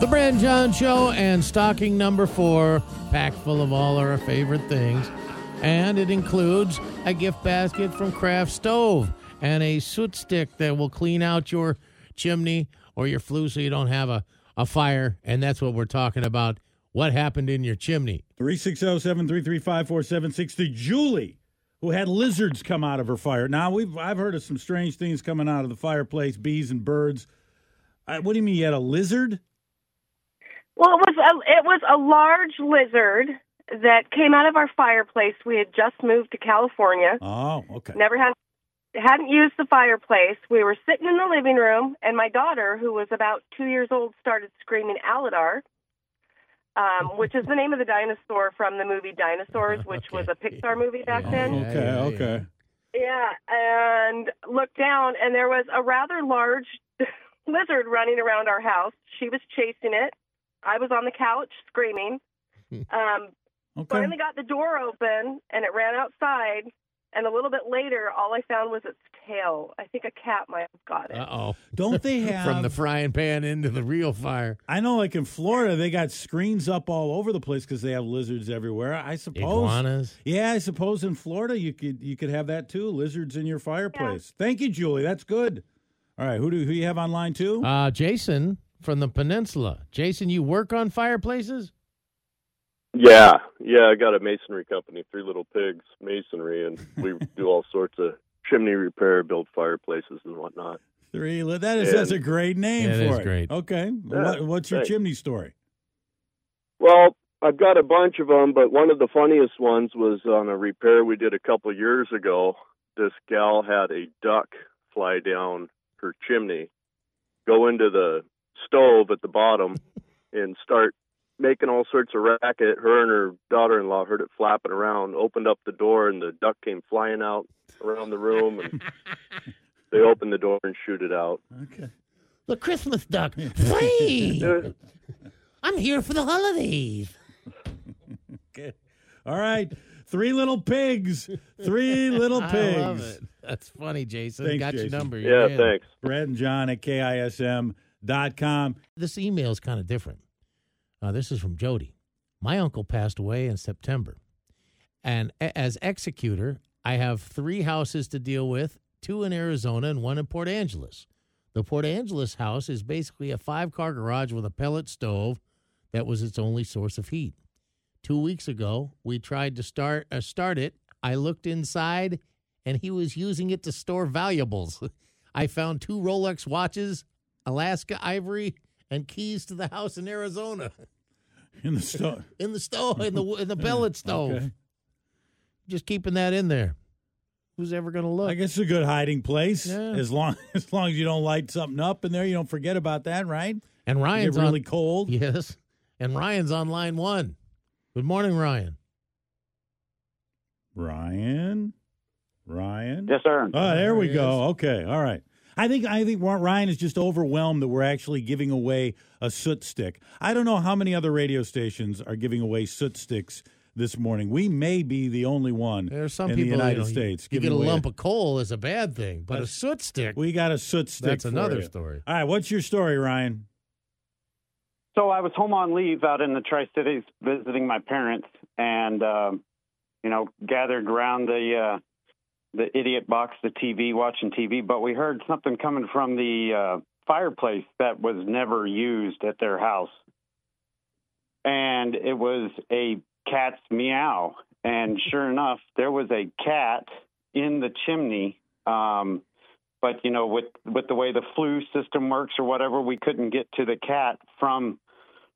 The Brad and John Show and stocking number four, packed full of all our favorite things. And it includes a gift basket from Craft Stove and a soot stick that will clean out your chimney or your flue so you don't have a, a fire. And that's what we're talking about. What happened in your chimney? 360 733 5476. Julie, who had lizards come out of her fire. Now, we've I've heard of some strange things coming out of the fireplace bees and birds. Uh, what do you mean you had a lizard? Well, it was a, it was a large lizard that came out of our fireplace. We had just moved to California. Oh, okay. Never had hadn't used the fireplace. We were sitting in the living room, and my daughter, who was about two years old, started screaming Aladar, um, which is the name of the dinosaur from the movie Dinosaurs, which Okay. was a Pixar movie back then. Okay, yeah, okay. Yeah, and looked down, and there was a rather large lizard running around our house. She was chasing it. I was on the couch screaming. Um, Okay. finally got the door open, and it ran outside. And a little bit later, all I found was its tail. I think a cat might have got it. Uh oh. Don't they have From the frying pan into the real fire. I know, like in Florida, they got screens up all over the place because they have lizards everywhere. I suppose. Iguanas. Yeah, I suppose in Florida you could you could have that too. Lizards in your fireplace. Thank you, Julie. That's good. All right, who do who you have online too? Uh, Jason from the peninsula. Jason, you work on fireplaces? Yeah, yeah, I got a masonry company, Three Little Pigs Masonry, and we do all sorts of chimney repair, build fireplaces and whatnot. Three. li- That is that's a great name Yeah, for is it. great. Okay. Yeah, what, what's your thanks. chimney story? Well, I've got a bunch of them, but one of the funniest ones was on a repair we did a couple years ago. This gal had a duck fly down her chimney, go into the stove at the bottom, and start making all sorts of racket. Her and her daughter-in-law heard it flapping around, opened up the door, and the duck came flying out around the room, and they opened the door and shoot it out. Okay. The Christmas duck. Free! I'm here for the holidays. Okay. All right. Three little pigs. Three little pigs. I love it. That's funny, Jason. Thanks, Got Jason. your number. yeah, You're thanks. Brad and John at KISM.com. This email is kind of different. Uh, this is from Jody. My uncle passed away in September. And a- as executor, I have three houses to deal with two in Arizona and one in Port Angeles. The Port Angeles house is basically a five car garage with a pellet stove that was its only source of heat. Two weeks ago, we tried to start uh, start it. I looked inside, and he was using it to store valuables. I found two Rolex watches, Alaska ivory, and keys to the house in Arizona In the stove. in the stove in the in the pellet stove. Okay. Just keeping that in there. Who's ever going to look? I guess it's a good hiding place. Yeah. As long as long as you don't light something up in there, you don't forget about that, right? and Get Ryan's really on. cold. Yes, and Ryan's on line one. Good morning, Ryan. Ryan. Ryan. Yes, sir. Oh, there There we he go. Okay, all right. I think I think Ryan is just overwhelmed that we're actually giving away a soot stick. I don't know how many other radio stations are giving away soot sticks this morning. We may be the only one There's some in people the United you know, States. You, you get a away lump of coal is a bad thing, but a soot stick. We got a soot stick. that's for another you. story. All right, what's your story, Ryan? So I was home on leave out in the Tri Cities visiting my parents, and um, you know, gathered around the uh, the idiot box, the TV, watching TV. But we heard something coming from the uh, fireplace that was never used at their house, and it was a cat's meow. And sure enough, there was a cat in the chimney. Um, but you know, with with the way the flue system works or whatever, we couldn't get to the cat from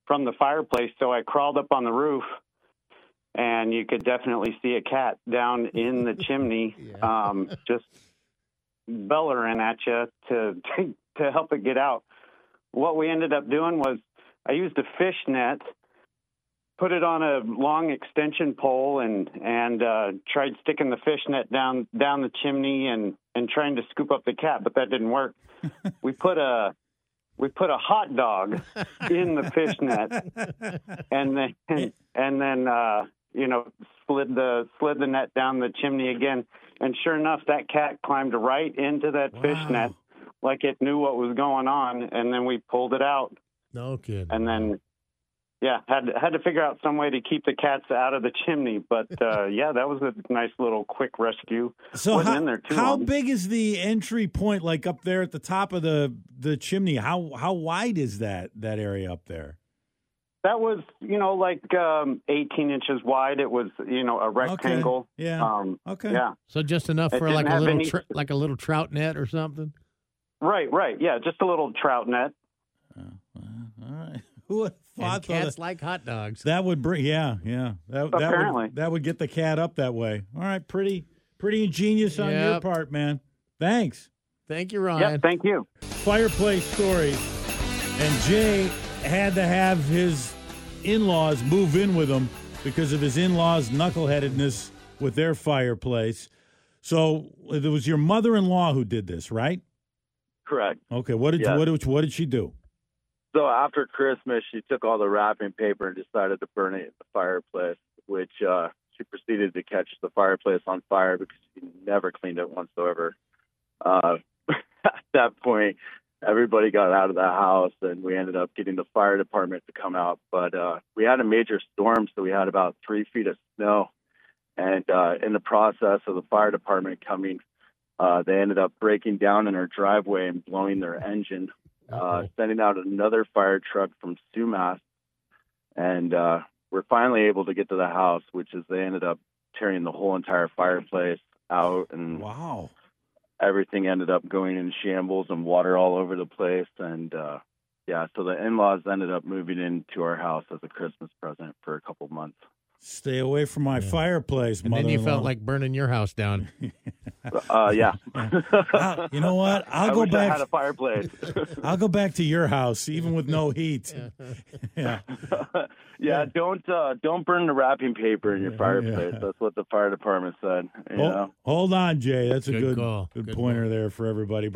from the fireplace. So I crawled up on the roof, and you could definitely see a cat down in the chimney, Yeah. um, just bellowing at you to, to to help it get out. What we ended up doing was I used a fish net, put it on a long extension pole, and and uh, tried sticking the fish net down down the chimney and and trying to scoop up the cat, but that didn't work. we put a we put a hot dog in the fish net, and then and then uh, you know slid the slid the net down the chimney again, and sure enough, that cat climbed right into that fish net like it knew what was going on, and then we pulled it out. No kidding. and then yeah, had had to figure out some way to keep the cats out of the chimney. But uh, yeah, that was a nice little quick rescue. So Wasn't how, in there too how long. big is the entry point? Like up there at the top of the the chimney? How how wide is that that area up there? That was you know like um, 18 inches wide. It was you know a rectangle. Yeah. Um, Okay. yeah. so just enough It for like a little any- tr- like a little trout net or something. Right. Right. Yeah. Just a little trout net. All right. Who would have And thought though cats that, like hot dogs. that would bring? Yeah, yeah. That, that Apparently. would that would get the cat up that way. All right. Pretty pretty ingenious on your part, man. Thanks. Thank you, Ryan. Yep. Thank you. fireplace stories. And Jay had to have his in laws move in with him because of his in laws' knuckleheadedness with their fireplace. So it was your mother in law who did this, right? Correct. Okay. What did Yes. what did what did she do? So after Christmas, she took all the wrapping paper and decided to burn it in the fireplace, which uh, she proceeded to catch the fireplace on fire because she never cleaned it whatsoever. Uh, at that point, everybody got out of the house and we ended up getting the fire department to come out. But uh, we had a major storm, so we had about three feet of snow. And uh, in the process of the fire department coming, uh, they ended up breaking down in our driveway and blowing their engine uh, sending out another fire truck from Sumas, and uh, we're finally able to get to the house, which is they ended up tearing the whole entire fireplace out, and Wow. Everything ended up going in shambles and water all over the place, and uh, yeah, so the in-laws ended up moving into our house as a Christmas present for a couple months. Stay away from my Yeah. fireplace, And then you felt like burning your house down. Uh, yeah, Ah, you know what? I'll I go wish I back. had a fireplace. I'll go back to your house, even with no heat. yeah. yeah, don't uh, don't burn the wrapping paper in your Yeah, fireplace. yeah. That's what the fire department said. You Hol- know? Hold on, Jay. That's a Good good call. good Good pointer call. there for everybody.